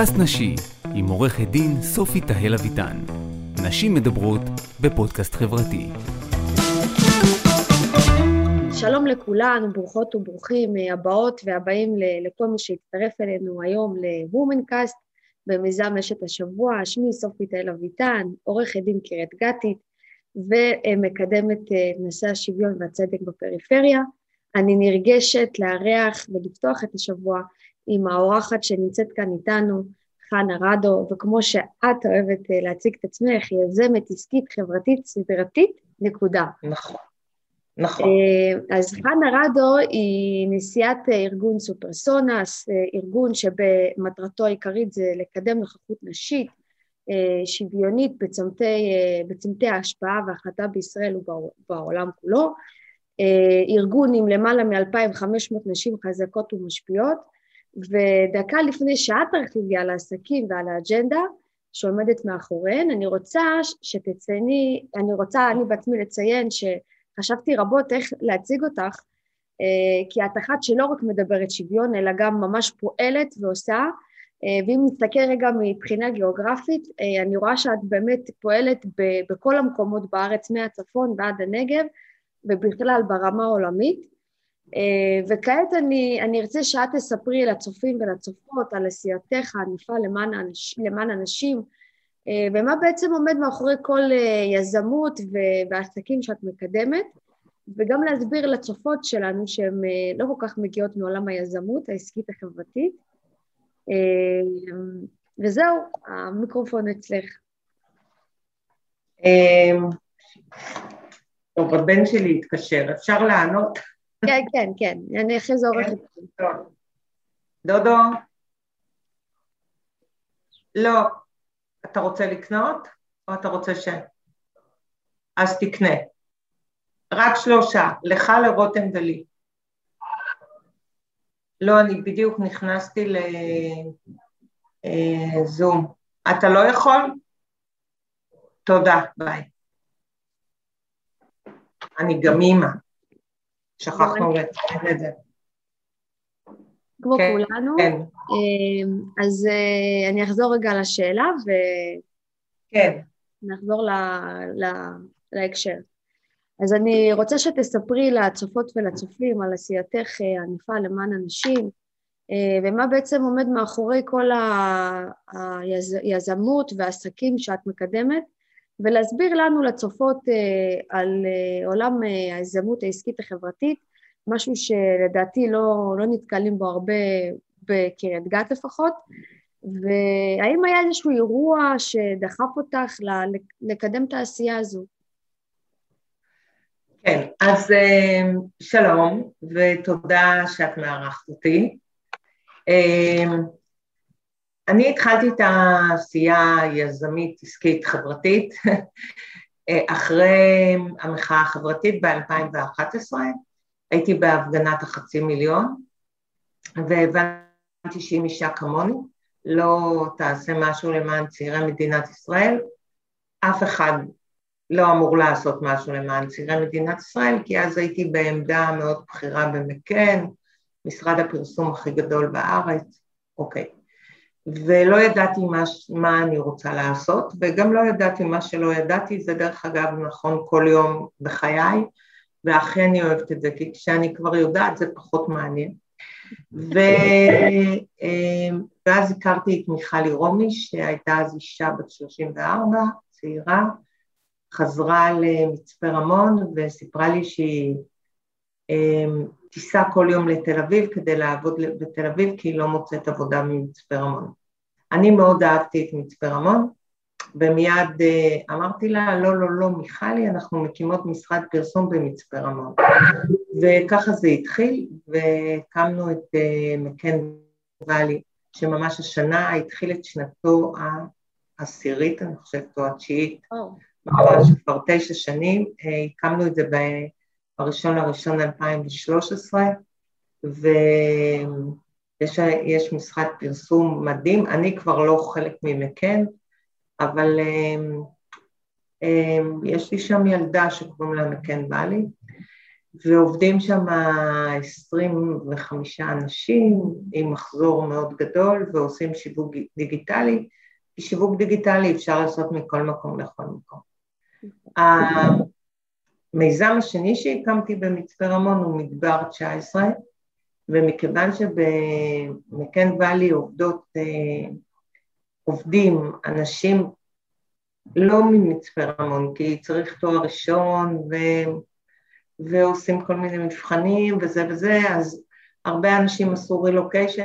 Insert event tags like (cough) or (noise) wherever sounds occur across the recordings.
פודקאסט נשי עם עורכת דין סופי תהל אביטן. נשים מדברות בפודקאסט חברתי. שלום לכולן, ברוכות וברוכים אה, הבאות והבאים לכל מי שהצטרף אלינו היום ל-Womancast במיזם אשת השבוע. שמי סופי תהל אביטן, עורכת דין קריית גתית ומקדמת אה, נושא השוויון והצדק בפריפריה. אני נרגשת לארח ולפתוח את השבוע עם האורחת שנמצאת כאן איתנו, חנה רדו, וכמו שאת אוהבת אה, להציג את עצמך, יזמת עסקית חברתית סדרתית, נקודה. נכון. נכון. אה, אז חנה רדו היא נשיאת ארגון סופרסונס, ארגון שבמטרתו העיקרית זה לקדם נוכחות נשית שוויונית בצמתי, בצמתי ההשפעה וההחלטה בישראל ובעולם כולו. ארגון עם למעלה מ-2,500 נשים חזקות ומשפיעות, ודקה לפני שאת תרחיבי על העסקים ועל האג'נדה שעומדת מאחוריהן, אני רוצה שתצייני, אני רוצה אני בעצמי לציין שחשבתי רבות איך להציג אותך, כי את אחת שלא רק מדברת שוויון, אלא גם ממש פועלת ועושה, ואם נסתכל רגע מבחינה גיאוגרפית, אני רואה שאת באמת פועלת בכל המקומות בארץ, מהצפון ועד הנגב, ובכלל ברמה העולמית. אה, וכעת אני, אני ארצה שאת תספרי לצופים ולצופות על עשייתך הענפה למען, למען אנשים, אה, ומה בעצם עומד מאחורי כל אה, יזמות ועסקים שאת מקדמת, וגם להסביר לצופות שלנו שהן לא כל כך מגיעות מעולם היזמות העסקית החברתית. וזהו, המיקרופון אצלך. טוב, הבן שלי התקשר, אפשר לענות? כן, כן, כן, אני אחרי זה עורכת. כן, דודו? לא. אתה רוצה לקנות או אתה רוצה ש... אז תקנה. רק שלושה, לך, לרותם ולי. לא, אני בדיוק נכנסתי לזום. אה, אתה לא יכול? תודה, ביי. אני גם אימא. שכחנו את זה. כמו כן, כולנו. כן. אמ, אז אה, אני אחזור רגע לשאלה ו... כן. נחזור ל... ל... להקשר. אז אני רוצה שתספרי לצופות ולצופים על עשייתך אה, הענפה למען אנשים, אה, ומה בעצם עומד מאחורי כל היזמות והעסקים שאת מקדמת, ולהסביר לנו לצופות אה, על אה, עולם אה, היזמות העסקית החברתית, משהו שלדעתי לא, לא נתקלים בו הרבה בקריית גת לפחות, והאם היה איזשהו אירוע שדחף אותך לקדם את העשייה הזו? כן, אז שלום ותודה שאת מארחת אותי. אני התחלתי את העשייה היזמית, עסקית, חברתית, (laughs) אחרי המחאה החברתית ב-2011, הייתי בהפגנת החצי מיליון, והבנתי שאם אישה כמוני לא תעשה משהו למען צעירי מדינת ישראל, אף אחד לא אמור לעשות משהו למען צעירי מדינת ישראל, כי אז הייתי בעמדה מאוד בכירה במקן, משרד הפרסום הכי גדול בארץ, אוקיי. ולא ידעתי מה, מה אני רוצה לעשות, וגם לא ידעתי מה שלא ידעתי, זה דרך אגב נכון כל יום בחיי, ואכן אני אוהבת את זה, כי כשאני כבר יודעת זה פחות מעניין. ו... אה, ואז הכרתי את מיכלי רומי, שהייתה אז אישה בת 34, צעירה, חזרה למצפה רמון וסיפרה לי שהיא אה, תיסע כל יום לתל אביב כדי לעבוד בתל אביב כי היא לא מוצאת עבודה ממצפה רמון. אני מאוד אהבתי את מצפה רמון, ומיד uh, אמרתי לה, לא, לא, לא, מיכלי, אנחנו מקימות משרד פרסום במצפה רמון. וככה זה התחיל, והקמנו את uh, מקן ואלי, שממש השנה התחיל את שנתו העשירית, אני חושבת, או התשיעית. ממש כבר תשע שנים, uh, הקמנו את זה בראשון לראשון 2013, ו... יש, יש משרד פרסום מדהים, אני כבר לא חלק ממקן, אבל um, um, יש לי שם ילדה שקוראים לה מקן ואלי, ועובדים שם 25 אנשים עם מחזור מאוד גדול ועושים שיווק דיגיטלי, כי שיווק דיגיטלי אפשר לעשות מכל מקום לכל מקום. המיזם השני שהקמתי במצפה רמון הוא מדבר 19, ומכיוון שבמקן ואלי עובדות, אה, עובדים אנשים לא ממצפה רמון, כי צריך תואר ראשון ו... ועושים כל מיני מבחנים וזה וזה, אז הרבה אנשים עשו רילוקיישן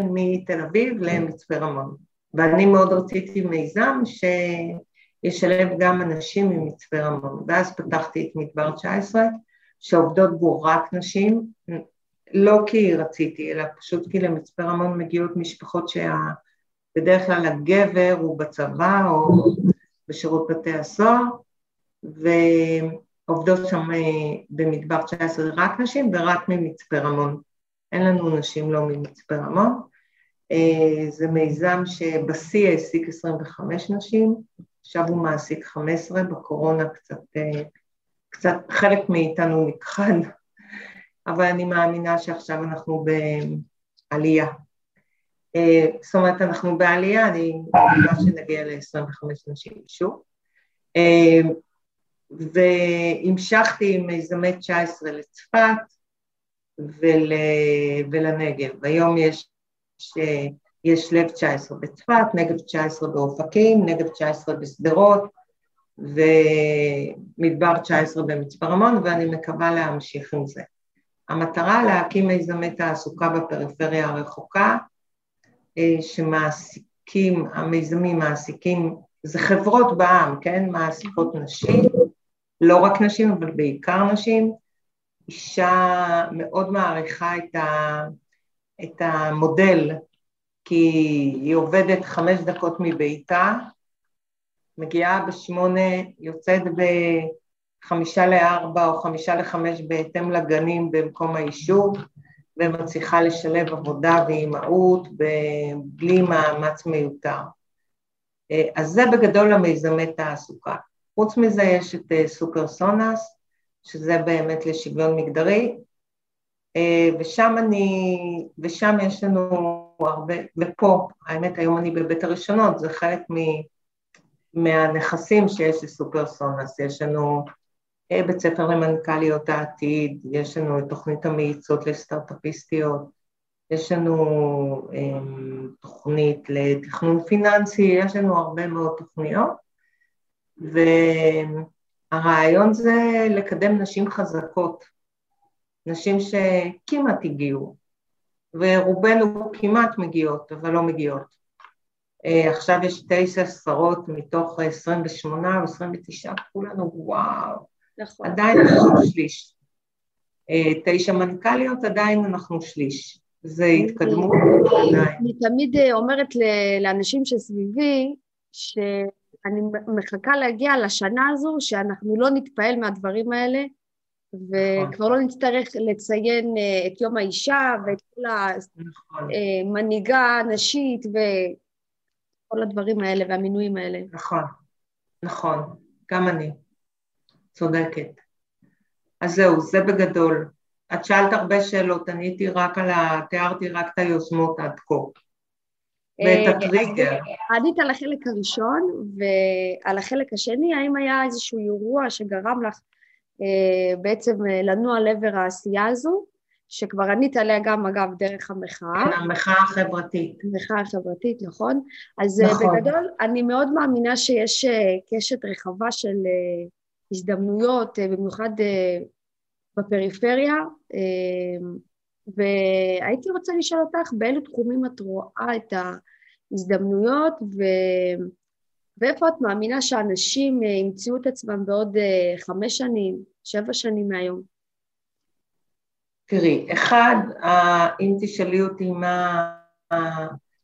מתל אביב למצפה רמון. ואני מאוד רציתי מיזם שישלב גם אנשים ממצפה רמון. ואז פתחתי את מדבר 19, שעובדות בו רק נשים, לא כי רציתי, אלא פשוט כי למצפה רמון מגיעות משפחות שבדרך כלל הגבר הוא בצבא או בשירות בתי הסוהר, ועובדות שם אה, במדבר 19 רק נשים ורק ממצפה רמון. אין לנו נשים לא ממצפה רמון. אה, זה מיזם שבשיא העסיק 25 נשים, עכשיו הוא מעסיק 15, בקורונה קצת, אה, קצת חלק מאיתנו נכחד, (laughs) אבל אני מאמינה שעכשיו אנחנו בעלייה. אה, זאת אומרת, אנחנו בעלייה, אני מקווה שנגיע ל-25 נשים שוב. והמשכתי עם מיזמי 19 לצפת ול, ולנגב. היום יש שיש לב 19 בצפת, נגב 19 באופקים, נגב 19 בשדרות ומדבר 19 במצפה רמון, ואני מקווה להמשיך עם זה. המטרה להקים מיזמי תעסוקה בפריפריה הרחוקה, אה, שמעסיקים, המיזמים מעסיקים, זה חברות בעם, כן? מעסיקות נשים, לא רק נשים, אבל בעיקר נשים. אישה מאוד מעריכה את ה... את המודל, כי היא עובדת חמש דקות מביתה, מגיעה בשמונה, יוצאת בחמישה לארבע או חמישה לחמש בהתאם לגנים במקום היישוב, ומצליחה לשלב עבודה ואימהות בלי מאמץ מיותר. אז זה בגדול המיזמי תעסוקה. חוץ מזה יש את אה, סופר סונאס, שזה באמת לשוויון מגדרי, אה, ושם אני, ושם יש לנו הרבה, ופה, האמת היום אני בבית הראשונות, זה חלק מ, מהנכסים שיש לסופר סונאס, יש לנו אה, בית ספר למנכ"ליות העתיד, יש לנו את תוכנית המאיצות לסטארט-אפיסטיות, יש לנו אה, תוכנית לתכנון פיננסי, יש לנו הרבה מאוד תוכניות, והרעיון זה לקדם נשים חזקות, נשים שכמעט הגיעו, ורובנו כמעט מגיעות, אבל לא מגיעות. Uh, עכשיו יש תשע שרות מתוך 28 או 29, כולנו וואו, נכון. עדיין אנחנו שליש. Uh, תשע מנכ"ליות, עדיין אנחנו שליש. זה התקדמות עדיין. אני תמיד אה, אומרת לאנשים שסביבי, שאני מחכה להגיע לשנה הזו, שאנחנו לא נתפעל מהדברים האלה, וכבר לא נצטרך לציין אה, את יום האישה ואת כל המנהיגה נכון. הנשית וכל הדברים האלה והמינויים האלה. נכון, נכון, גם אני. צודקת. אז זהו, זה בגדול. את שאלת הרבה שאלות, עניתי רק על ה... תיארתי רק את היוזמות עד כה. ואת אה, הטריגר. ענית על החלק הראשון, ועל החלק השני, האם היה איזשהו אירוע שגרם לך בעצם אה, לנוע לעבר העשייה הזו, שכבר ענית עליה גם אגב דרך המחאה. כן, המחאה החברתית. המחאה החברתית, נכון. אז אה, נכון. בגדול אני מאוד מאמינה שיש קשת רחבה של הזדמנויות, במיוחד בפריפריה, והייתי רוצה לשאול אותך באילו תחומים את רואה את ההזדמנויות ו... ואיפה את מאמינה שאנשים אה, ימצאו את עצמם בעוד אה, חמש שנים, שבע שנים מהיום? תראי, אחד, אם תשאלי אותי מה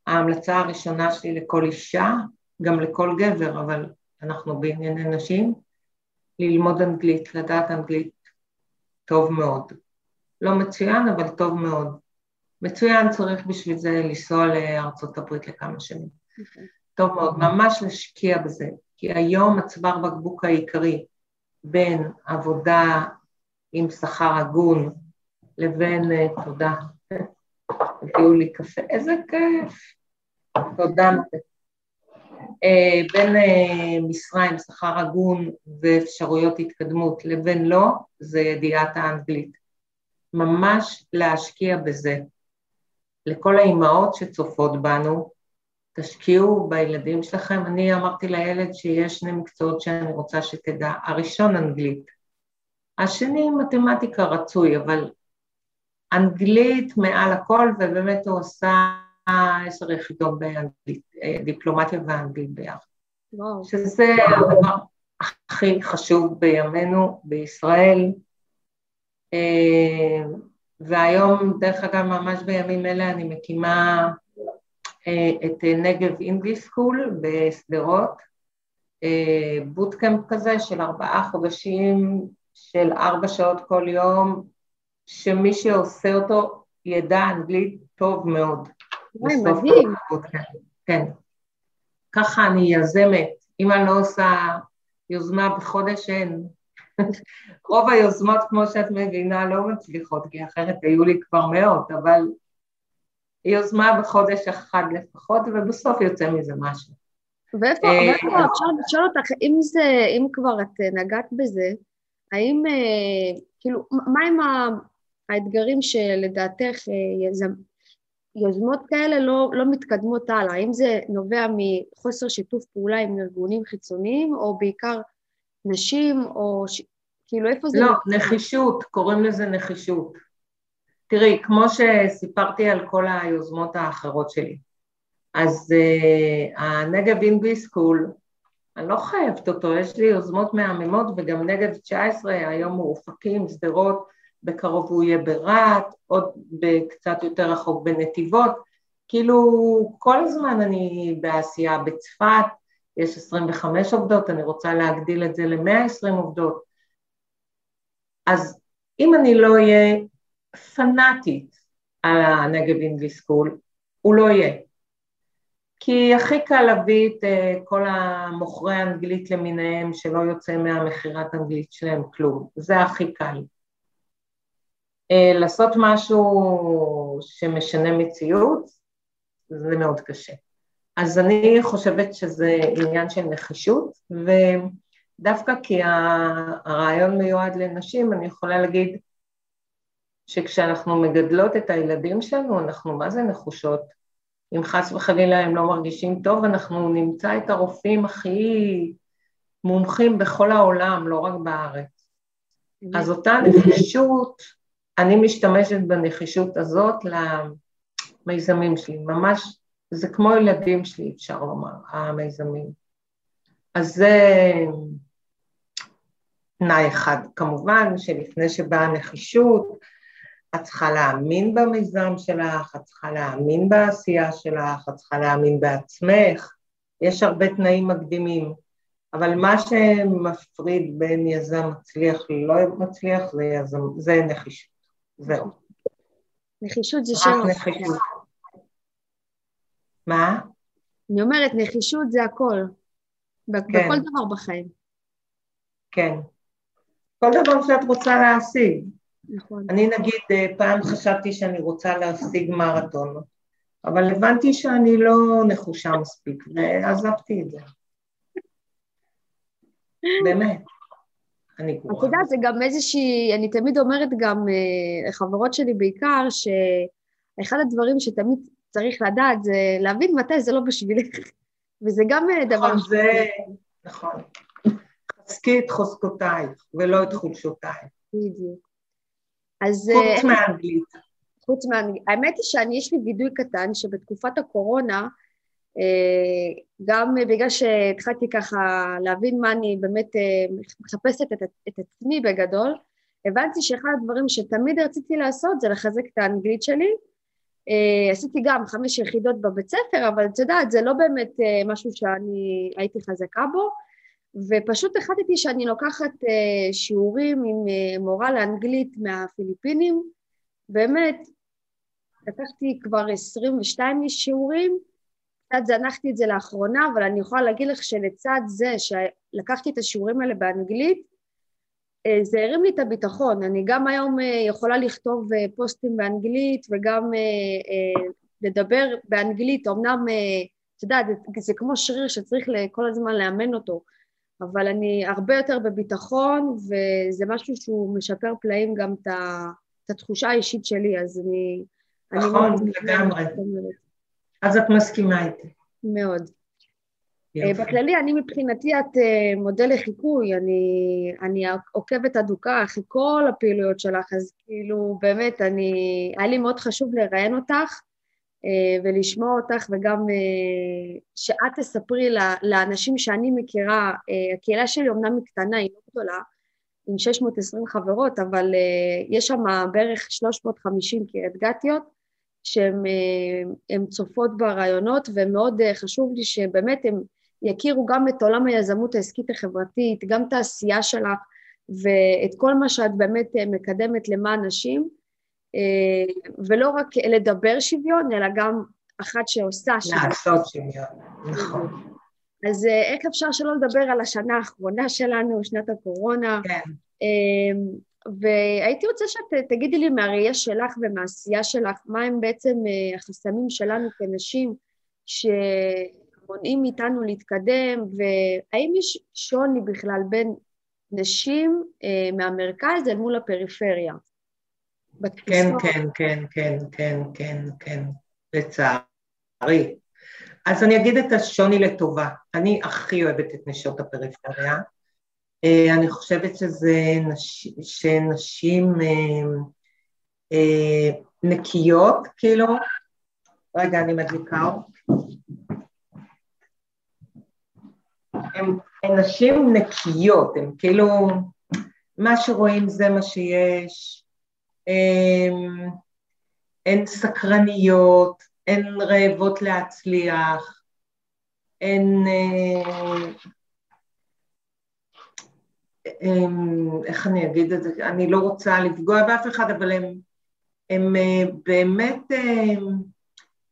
ההמלצה הראשונה שלי לכל אישה, גם לכל גבר, אבל אנחנו בענייני נשים, ללמוד אנגלית, לדעת אנגלית טוב מאוד. לא מצוין, אבל טוב מאוד. מצוין צריך בשביל זה לנסוע לארצות הברית לכמה שנים. Okay. טוב מאוד, ממש להשקיע בזה, כי היום הצוואר בקבוק העיקרי בין עבודה עם שכר הגון לבין, תודה, הביאו לי קפה, איזה כיף, תודה. בין משרה עם שכר הגון ואפשרויות התקדמות לבין לא, זה ידיעת האנגלית. ממש להשקיע בזה. לכל האימהות שצופות בנו, תשקיעו בילדים שלכם. אני אמרתי לילד שיש שני מקצועות שאני רוצה שתדע. הראשון אנגלית, השני מתמטיקה רצוי, אבל אנגלית מעל הכל, ובאמת הוא עשה עשר יחידות באנגלית, אה, דיפלומטיה ואנגלית ביחד. וואו. שזה הדבר הכי חשוב בימינו בישראל. אה, והיום, דרך אגב, ממש בימים אלה אני מקימה את נגב אינגליש סקול בשדרות, בוטקאמפ כזה של ארבעה חודשים של ארבע שעות כל יום, שמי שעושה אותו ידע אנגלית טוב מאוד. וואי, מדהים. כן. ככה אני יזמת. אם אני לא עושה יוזמה בחודש, אין. (laughs) רוב היוזמות, כמו שאת מבינה, לא מצליחות, כי אחרת היו לי כבר מאות, אבל יוזמה בחודש אחד לפחות, ובסוף יוצא מזה משהו. ואיפה, אה, אפשר לשאול אותך, אם זה, אם כבר את נגעת בזה, האם, אה, כאילו, מה עם האתגרים שלדעתך אה, יוזמות כאלה לא, לא מתקדמות הלאה? האם זה נובע מחוסר שיתוף פעולה עם ארגונים חיצוניים, או בעיקר נשים, או ש... כאילו איפה זה... לא? נחישות, קוראים לזה נחישות. תראי, כמו שסיפרתי על כל היוזמות האחרות שלי, אז uh, הנגב אינגלי סקול, אני לא חייבת אותו, יש לי יוזמות מהממות וגם נגב 19, היום הוא אופקים, שדרות, בקרוב הוא יהיה ברהט, עוד קצת יותר רחוק בנתיבות, כאילו כל הזמן אני בעשייה בצפת, יש 25 עובדות, אני רוצה להגדיל את זה ל-120 עובדות. אז אם אני לא אהיה פנאטית על הנגב אינגלי סקול, הוא לא יהיה. כי הכי קל להביא את אה, כל המוכרי האנגלית למיניהם שלא יוצא מהמכירת אנגלית שלהם כלום, זה הכי קל. אה, לעשות משהו שמשנה מציאות, זה מאוד קשה. אז אני חושבת שזה עניין של נחישות, ודווקא כי הרעיון מיועד לנשים, אני יכולה להגיד שכשאנחנו מגדלות את הילדים שלנו, אנחנו מה זה נחושות. אם חס וחלילה הם לא מרגישים טוב, אנחנו נמצא את הרופאים הכי מומחים בכל העולם, לא רק בארץ. אז אותה נחישות, אני משתמשת בנחישות הזאת למיזמים שלי, ממש, זה כמו ילדים שלי, אפשר לומר, המיזמים. אז זה תנאי אחד. כמובן שלפני שבאה הנחישות, את צריכה להאמין במיזם שלך, את צריכה להאמין בעשייה שלך, את צריכה להאמין בעצמך, יש הרבה תנאים מקדימים. אבל מה שמפריד בין יזם מצליח ללא מצליח זה, יזם, זה נחישות. זהו. נחישות זה שם. נחישות. מה? אני אומרת, נחישות זה הכל. כן. בכל דבר בחיים. כן. כל דבר שאת רוצה להשיג. נכון. אני נגיד, אה, פעם חשבתי שאני רוצה להשיג מרתון, אבל הבנתי שאני לא נחושה מספיק, ועזבתי את זה. באמת. אני גרועה. את יודעת, זה גם איזושהי, אני תמיד אומרת גם אה, לחברות שלי בעיקר, שאחד הדברים שתמיד צריך לדעת זה להבין מתי זה לא בשבילך, וזה גם אה, דבר... נכון, זה... נכון. חזקי את חוזקותייך ולא את חולשותייך. בדיוק. אז... חוץ מאנגלית. חוץ מאנגלית. האמת היא שאני, יש לי וידוי קטן שבתקופת הקורונה, אה, גם בגלל שהתחלתי ככה להבין מה אני באמת אה, מחפשת את, את עצמי בגדול, הבנתי שאחד הדברים שתמיד רציתי לעשות זה לחזק את האנגלית שלי. אה, עשיתי גם חמש יחידות בבית ספר, אבל את יודעת, זה לא באמת משהו שאני הייתי חזקה בו, ופשוט החלטתי שאני לוקחת שיעורים עם מורה לאנגלית מהפיליפינים, באמת, לקחתי כבר 22 שיעורים, קצת זנחתי את זה לאחרונה, אבל אני יכולה להגיד לך שלצד זה שלקחתי את השיעורים האלה באנגלית, אה, זה הרים לי את הביטחון, אני גם היום אה, יכולה לכתוב אה, פוסטים באנגלית וגם לדבר באנגלית, אמנם, את יודעת, זה, זה כמו שריר שצריך כל הזמן לאמן אותו, אבל אני הרבה יותר בביטחון וזה משהו שהוא משפר פלאים גם את, התחושה האישית שלי, אז אני... נכון, לגמרי. אז את מסכימה איתי. מאוד. יופי. בכללי, אני מבחינתי את אה, מודל לחיקוי, אני, אני עוקבת אדוקה אחרי כל הפעילויות שלך, אז כאילו באמת, אני, היה לי מאוד חשוב לראיין אותך אה, ולשמוע אותך, וגם אה, שאת תספרי לאנשים שאני מכירה, הקהילה שלי אומנם היא קטנה, היא לא גדולה, עם 620 חברות, אבל יש שם בערך 350 קריית גתיות, שהן צופות ברעיונות, ומאוד חשוב לי שבאמת הן יכירו גם את עולם היזמות העסקית החברתית, גם את העשייה שלך ואת כל מה שאת באמת אה, מקדמת למען נשים, אה, ולא רק לדבר שוויון, אלא גם אחת שעושה שוויון. לעשות שוויון, נכון. אז אה, איך אפשר שלא לדבר על השנה האחרונה שלנו, שנת הקורונה? כן. והייתי רוצה שתגידי לי מהראייה שלך ומהעשייה שלך, מה הם בעצם החסמים שלנו כנשים, ש... מונעים מאיתנו להתקדם, והאם יש שוני בכלל בין נשים אה, מהמרכז אל מול הפריפריה? כן, כן, כן, כן, כן, כן, כן, לצערי. אז אני אגיד את השוני לטובה. אני הכי אוהבת את נשות הפריפריה. אה, אני חושבת שזה נש... שנשים אה, אה, נקיות, כאילו, רגע, אני מדליקה הן נשים נקיות, הן כאילו, מה שרואים זה מה שיש, הן סקרניות, הן רעבות להצליח, הן, איך אני אגיד את זה, אני לא רוצה לפגוע באף אחד, אבל הן באמת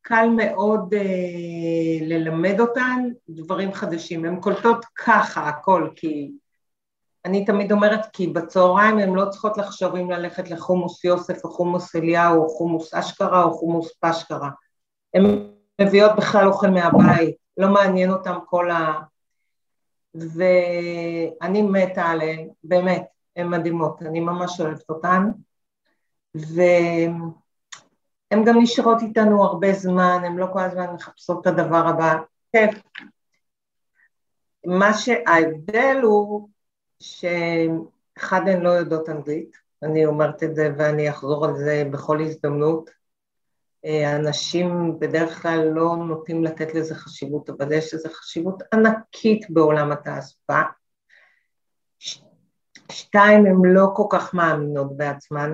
קל מאוד אה, ללמד אותן דברים חדשים. הן קולטות ככה הכל, כי אני תמיד אומרת, כי בצהריים הן לא צריכות לחשוב אם ללכת לחומוס יוסף או חומוס אליהו או חומוס אשכרה או חומוס פשכרה. הן מביאות בכלל אוכל מהבית, לא מעניין אותן כל ה... ואני מתה עליהן, באמת, הן מדהימות, אני ממש אוהבת אותן. ו... הן גם נשארות איתנו הרבה זמן, הן לא כל הזמן מחפשות את הדבר הבא. כן. מה שההבדל הוא שאחד הן לא יודעות אנגלית, אני אומרת את זה ואני אחזור על זה בכל הזדמנות. אנשים בדרך כלל לא נוטים לתת לזה חשיבות, אבל יש לזה חשיבות ענקית בעולם התעסוקה. שתיים, הן לא כל כך מאמינות בעצמן,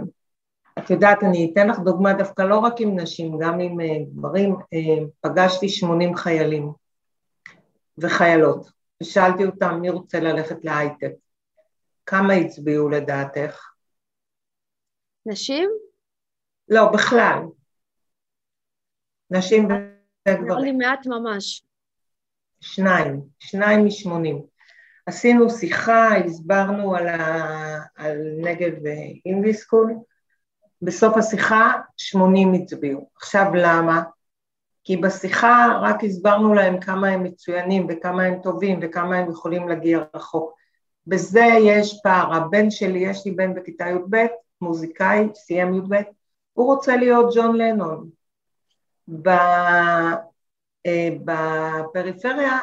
את יודעת, אני אתן לך דוגמה דווקא לא רק עם נשים, גם עם uh, גברים. Uh, פגשתי 80 חיילים וחיילות, ושאלתי אותם מי רוצה ללכת להייטק. כמה הצביעו לדעתך? נשים? לא, בכלל. נשים וגברים. נראה לי מעט ממש. שניים, שניים משמונים. עשינו שיחה, הסברנו על, ה... על נגב אינדי סקול, בסוף השיחה 80 הצביעו. עכשיו למה? כי בשיחה רק הסברנו להם כמה הם מצוינים וכמה הם טובים וכמה הם יכולים להגיע רחוק. בזה יש פער. הבן שלי, יש לי בן בכיתה י"ב, מוזיקאי, סיים י"ב, הוא רוצה להיות ג'ון לנון. אה, בפריפריה,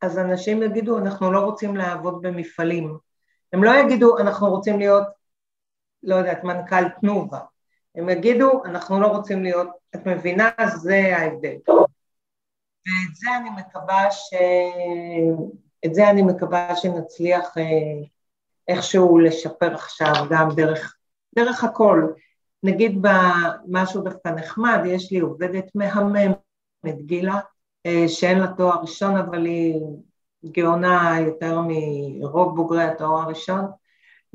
אז אנשים יגידו, אנחנו לא רוצים לעבוד במפעלים. הם לא יגידו, אנחנו רוצים להיות לא יודעת, מנכ"ל תנובה. הם יגידו, אנחנו לא רוצים להיות, את מבינה? זה ההבדל. ואת זה אני מקווה ש... את זה אני מקווה שנצליח אה, איכשהו לשפר עכשיו, גם דרך, דרך הכל. נגיד במשהו דווקא נחמד, יש לי עובדת מהממת, גילה, אה, שאין לה תואר ראשון, אבל היא גאונה יותר מרוב בוגרי התואר הראשון,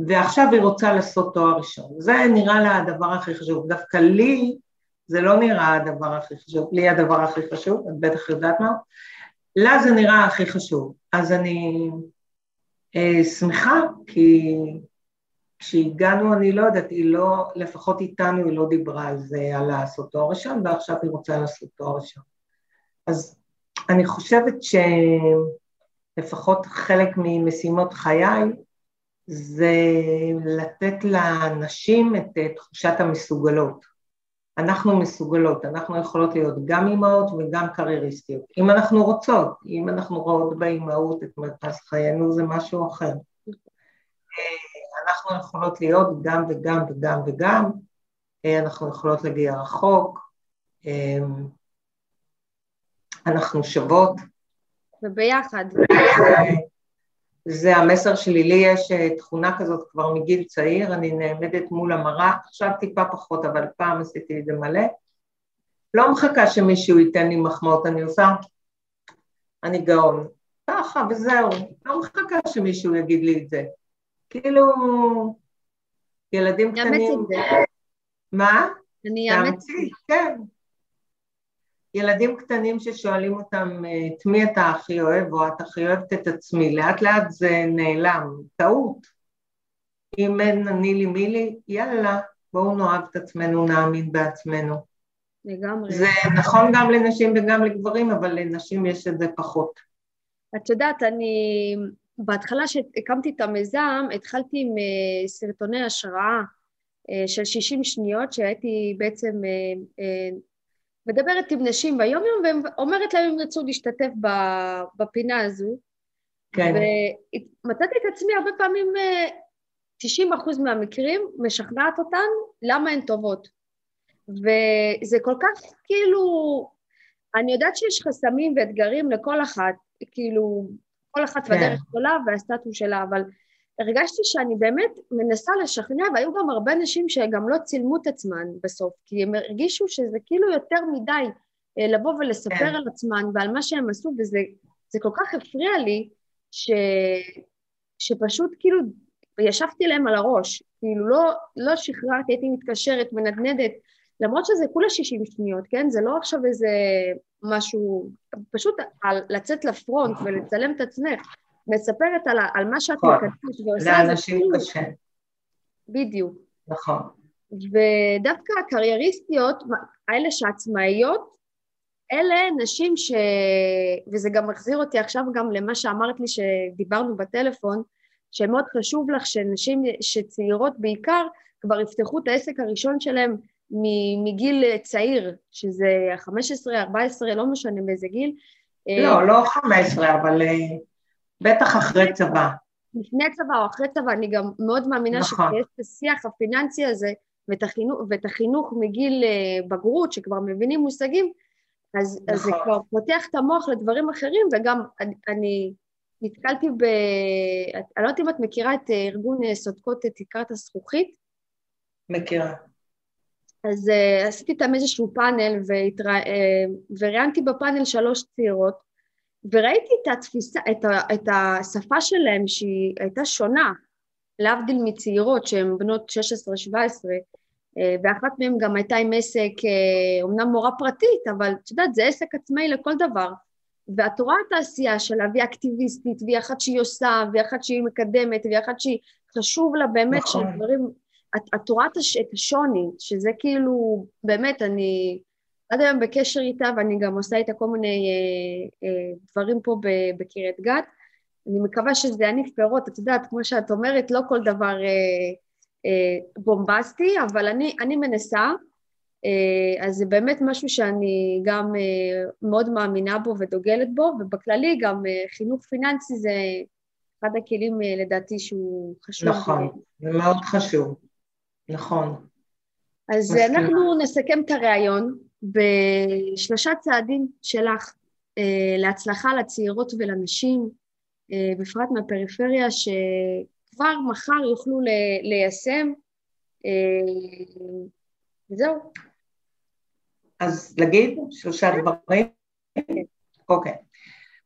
ועכשיו היא רוצה לעשות תואר ראשון. זה נראה לה הדבר הכי חשוב. דווקא לי זה לא נראה הדבר הכי חשוב, לי הדבר הכי חשוב, את בטח יודעת מה, לה זה נראה הכי חשוב. אז אני אה, שמחה, כי כשהגענו, אני לא יודעת, היא לא, לפחות איתנו היא לא דיברה על זה, על לעשות תואר ראשון, ועכשיו היא רוצה לעשות תואר ראשון. אז אני חושבת שלפחות חלק ממשימות חיי זה לתת לנשים את תחושת המסוגלות. אנחנו מסוגלות, אנחנו יכולות להיות גם אימהות וגם קרייריסטיות, אם אנחנו רוצות, אם אנחנו רואות באימהות את מרכז חיינו זה משהו אחר. אנחנו יכולות להיות גם וגם וגם וגם, אנחנו יכולות להגיע רחוק, אנחנו שוות. וביחד. זה המסר שלי, לי יש אה, תכונה כזאת כבר מגיל צעיר, אני נעמדת מול המראה, עכשיו טיפה פחות, אבל פעם עשיתי את זה מלא. לא מחכה שמישהו ייתן לי מחמאות, אני עושה, אני גאון. ככה וזהו, לא מחכה שמישהו יגיד לי את זה. כאילו, ילדים קטנים... יאמץ את זה. מה? אני אאמץ. כן. ילדים קטנים ששואלים אותם, את מי אתה הכי אוהב, או את הכי אוהבת את עצמי, לאט לאט זה נעלם, טעות. אם אין אני לי מי לי, יאללה, בואו נאהב את עצמנו, נאמין בעצמנו. לגמרי. זה נכון גם לנשים וגם לגברים, אבל לנשים יש את זה פחות. את יודעת, אני... בהתחלה שהקמתי את המיזם, התחלתי עם אה, סרטוני השראה אה, של 60 שניות, שהייתי בעצם אה, מדברת עם נשים ביום יום ואומרת להם אם רצו להשתתף בפינה הזו. כן. ומצאתי את עצמי הרבה פעמים, 90 אחוז מהמקרים, משכנעת אותן למה הן טובות. וזה כל כך כאילו, אני יודעת שיש חסמים ואתגרים לכל אחת, כאילו, כל אחת כן. בדרך שלה והסטטוס שלה, אבל הרגשתי שאני באמת מנסה לשכנע, והיו גם הרבה נשים שגם לא צילמו את עצמן בסוף, כי הם הרגישו שזה כאילו יותר מדי אה, לבוא ולספר כן. על עצמן ועל מה שהם עשו, וזה כל כך הפריע לי, ש, שפשוט כאילו ישבתי להם על הראש, כאילו לא, לא שחררתי, הייתי מתקשרת, מנדנדת, למרות שזה כולה 60 שניות, כן? זה לא עכשיו איזה משהו, פשוט על לצאת לפרונט ולצלם את עצמך. מספרת על, על מה שאת נכון. מקדמת ועושה. לאנשים קשה. בדיוק. נכון. ודווקא הקרייריסטיות, האלה שעצמאיות, אלה נשים ש... וזה גם מחזיר אותי עכשיו גם למה שאמרת לי שדיברנו בטלפון, שמאוד חשוב לך שנשים שצעירות בעיקר כבר יפתחו את העסק הראשון שלהם מגיל צעיר, שזה 15, 14, לא משנה באיזה גיל. לא, לא 15, אבל אה, בטח אחרי צבא. לפני צבא או אחרי צבא, אני גם מאוד מאמינה נכון. שכשיש את השיח הפיננסי הזה ואת החינוך, ואת החינוך מגיל אה, בגרות, שכבר מבינים מושגים, אז, נכון. אז זה נכון. כבר פותח את המוח לדברים אחרים, וגם אני, אני נתקלתי ב... אני לא יודעת אם את מכירה את אה, ארגון אה, סודקות תקרת הזכוכית. מכירה. אז uh, עשיתי איתם איזשהו פאנל והתרא... uh, וראיינתי בפאנל שלוש צעירות וראיתי את התפיסה, את, ה, את השפה שלהם שהיא הייתה שונה, להבדיל מצעירות שהן בנות 16-17, אה, ואחת מהן גם הייתה עם עסק, אומנם מורה פרטית, אבל את יודעת, זה עסק עצמאי לכל דבר. ואת רואה את העשייה שלה, והיא אקטיביסטית, והיא אחת שהיא עושה, והיא אחת שהיא מקדמת, והיא אחת שהיא חשוב לה באמת נכון. שדברים... את, את רואה את השוני, שזה כאילו, באמת, אני... עד היום בקשר איתה, ואני גם עושה איתה כל מיני אה, אה, דברים פה בקריית גת. אני מקווה שזה יניף פירות, את יודעת, כמו שאת אומרת, לא כל דבר אה, אה, בומבסטי, אבל אני, אני מנסה, אה, אז זה באמת משהו שאני גם אה, מאוד מאמינה בו ודוגלת בו, ובכללי גם אה, חינוך פיננסי זה אחד הכלים אה, לדעתי שהוא חשוב. נכון, זה מאוד חשוב, נכון. אז מסכים. אנחנו נסכם את הריאיון. בשלושה צעדים שלך אה, להצלחה לצעירות ולנשים, אה, בפרט מהפריפריה, שכבר מחר יוכלו ליישם, אה, וזהו. אז להגיד שלושה דברים? אוקיי.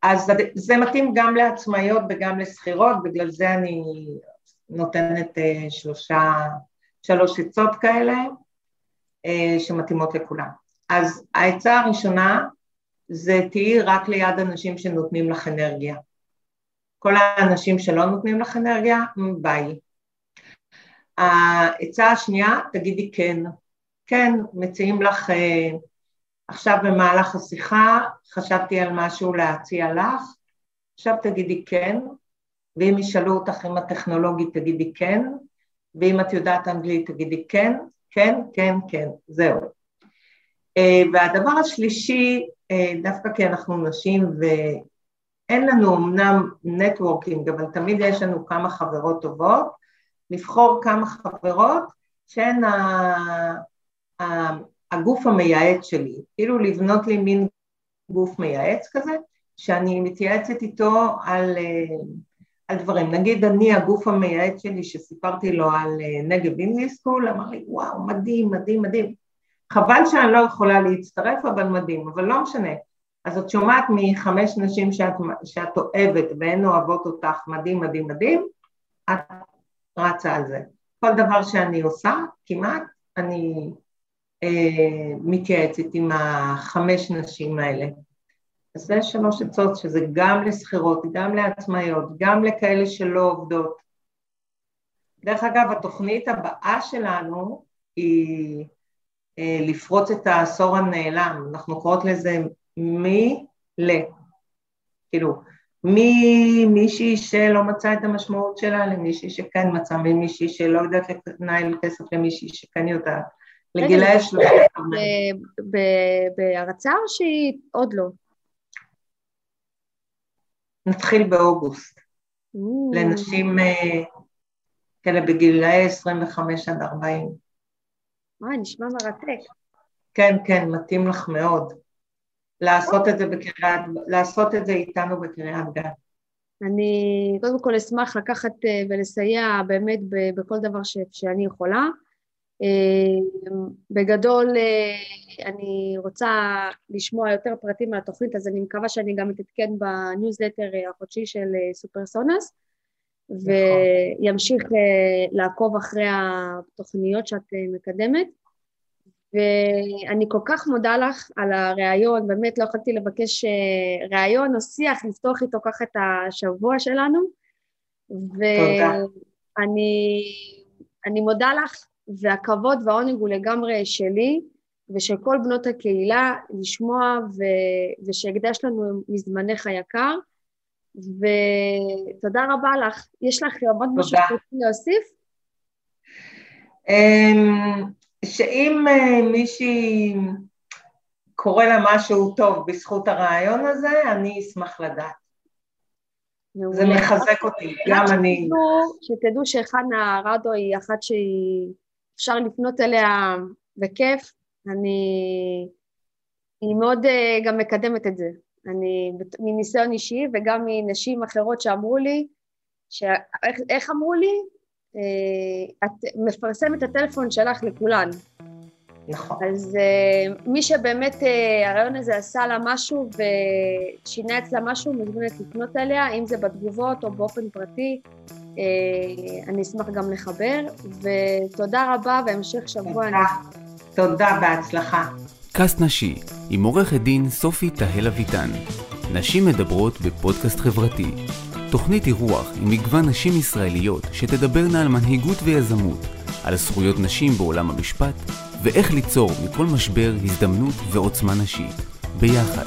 אז זה מתאים גם לעצמאיות וגם לשכירות, בגלל זה אני נותנת שלושה, שלוש עצות כאלה שמתאימות לכולם. אז העצה הראשונה זה תהיי רק ליד אנשים שנותנים לך אנרגיה. כל האנשים שלא נותנים לך אנרגיה, ביי. העצה השנייה, תגידי כן. כן, מציעים לך, אה, עכשיו במהלך השיחה חשבתי על משהו להציע לך, עכשיו תגידי כן, ואם ישאלו אותך אם את טכנולוגית תגידי כן, ואם את יודעת אנגלית תגידי כן, כן, כן, כן, זהו. אה, והדבר השלישי, אה, דווקא כי אנחנו נשים ואין לנו אמנם נטוורקינג, אבל תמיד יש לנו כמה חברות טובות, לבחור כמה חברות שהן הגוף המייעץ שלי, כאילו לבנות לי מין גוף מייעץ כזה, שאני מתייעצת איתו על, אה, על דברים. נגיד אני הגוף המייעץ שלי שסיפרתי לו על נגב אינגליש סקול, אמר לי וואו מדהים מדהים מדהים חבל שאני לא יכולה להצטרף, אבל מדהים, אבל לא משנה. אז את שומעת מחמש נשים שאת, שאת אוהבת והן אוהבות אותך מדהים, מדהים, מדהים, את רצה על זה. כל דבר שאני עושה, כמעט, אני אה, מתייעצת עם החמש נשים האלה. אז זה שלוש עצות, שזה גם לשכירות, גם לעצמאיות, גם לכאלה שלא עובדות. דרך אגב, התוכנית הבאה שלנו היא לפרוץ את העשור הנעלם, אנחנו קוראות לזה מי ל... כאילו, ממישהי שלא מצאה את המשמעות שלה למישהי שכן מצאה, ממישהי שלא יודעת לנהל כסף למישהי שכן יודעת. לגילאי שלושה. בהרצאה או שהיא עוד לא? נתחיל באוגוסט. לנשים אה, כאלה בגילאי 25 עד 40. וואי, נשמע מרתק. כן, כן, מתאים לך מאוד. לעשות את זה בקריאת, לעשות את זה איתנו בקריאת גן. אני קודם כל אשמח לקחת אה, ולסייע באמת בכל דבר ש, שאני יכולה. אה, בגדול אה, אני רוצה לשמוע יותר פרטים על התוכנית, אז אני מקווה שאני גם אתעדכן בניוזלטר החודשי של סופרסונס. וימשיך אה, לעקוב אחרי התוכניות שאת אה, מקדמת. ואני כל כך מודה לך על הריאיון, באמת לא יכולתי לבקש אה, ראיון או שיח, לפתוח איתו ככה את השבוע שלנו. ואני מודה לך, והכבוד והעונג הוא לגמרי שלי ושל כל בנות הקהילה לשמוע ו, ושהקדש לנו מזמנך היקר. ותודה רבה לך. יש לך עוד משהו שרוצים להוסיף? אמ, שאם אה, מישהי קורה לה משהו טוב בזכות הרעיון הזה, אני אשמח לדעת. זה מחזק אותי, גם אני. שתדעו שחנה רדו היא אחת שאפשר לפנות אליה בכיף, אני... היא מאוד אה, גם מקדמת את זה. אני מניסיון אישי וגם מנשים אחרות שאמרו לי, שאיך, איך אמרו לי? אה, את מפרסמת את הטלפון שלך לכולן. נכון. אז uh, מי שבאמת uh, הרעיון הזה עשה לה משהו ושינה אצלה משהו, מזמינת לפנות אליה, אם זה בתגובות או באופן פרטי, אני אשמח גם לחבר, ותודה רבה והמשך שבוע. תודה, תודה, בהצלחה. קאסט נשי, עם עורכת דין סופי תהל אביטן. נשים מדברות בפודקאסט חברתי. תוכנית אירוח עם מגוון נשים ישראליות שתדברנה על מנהיגות ויזמות, על זכויות נשים בעולם המשפט, ואיך ליצור מכל משבר הזדמנות ועוצמה נשית. ביחד.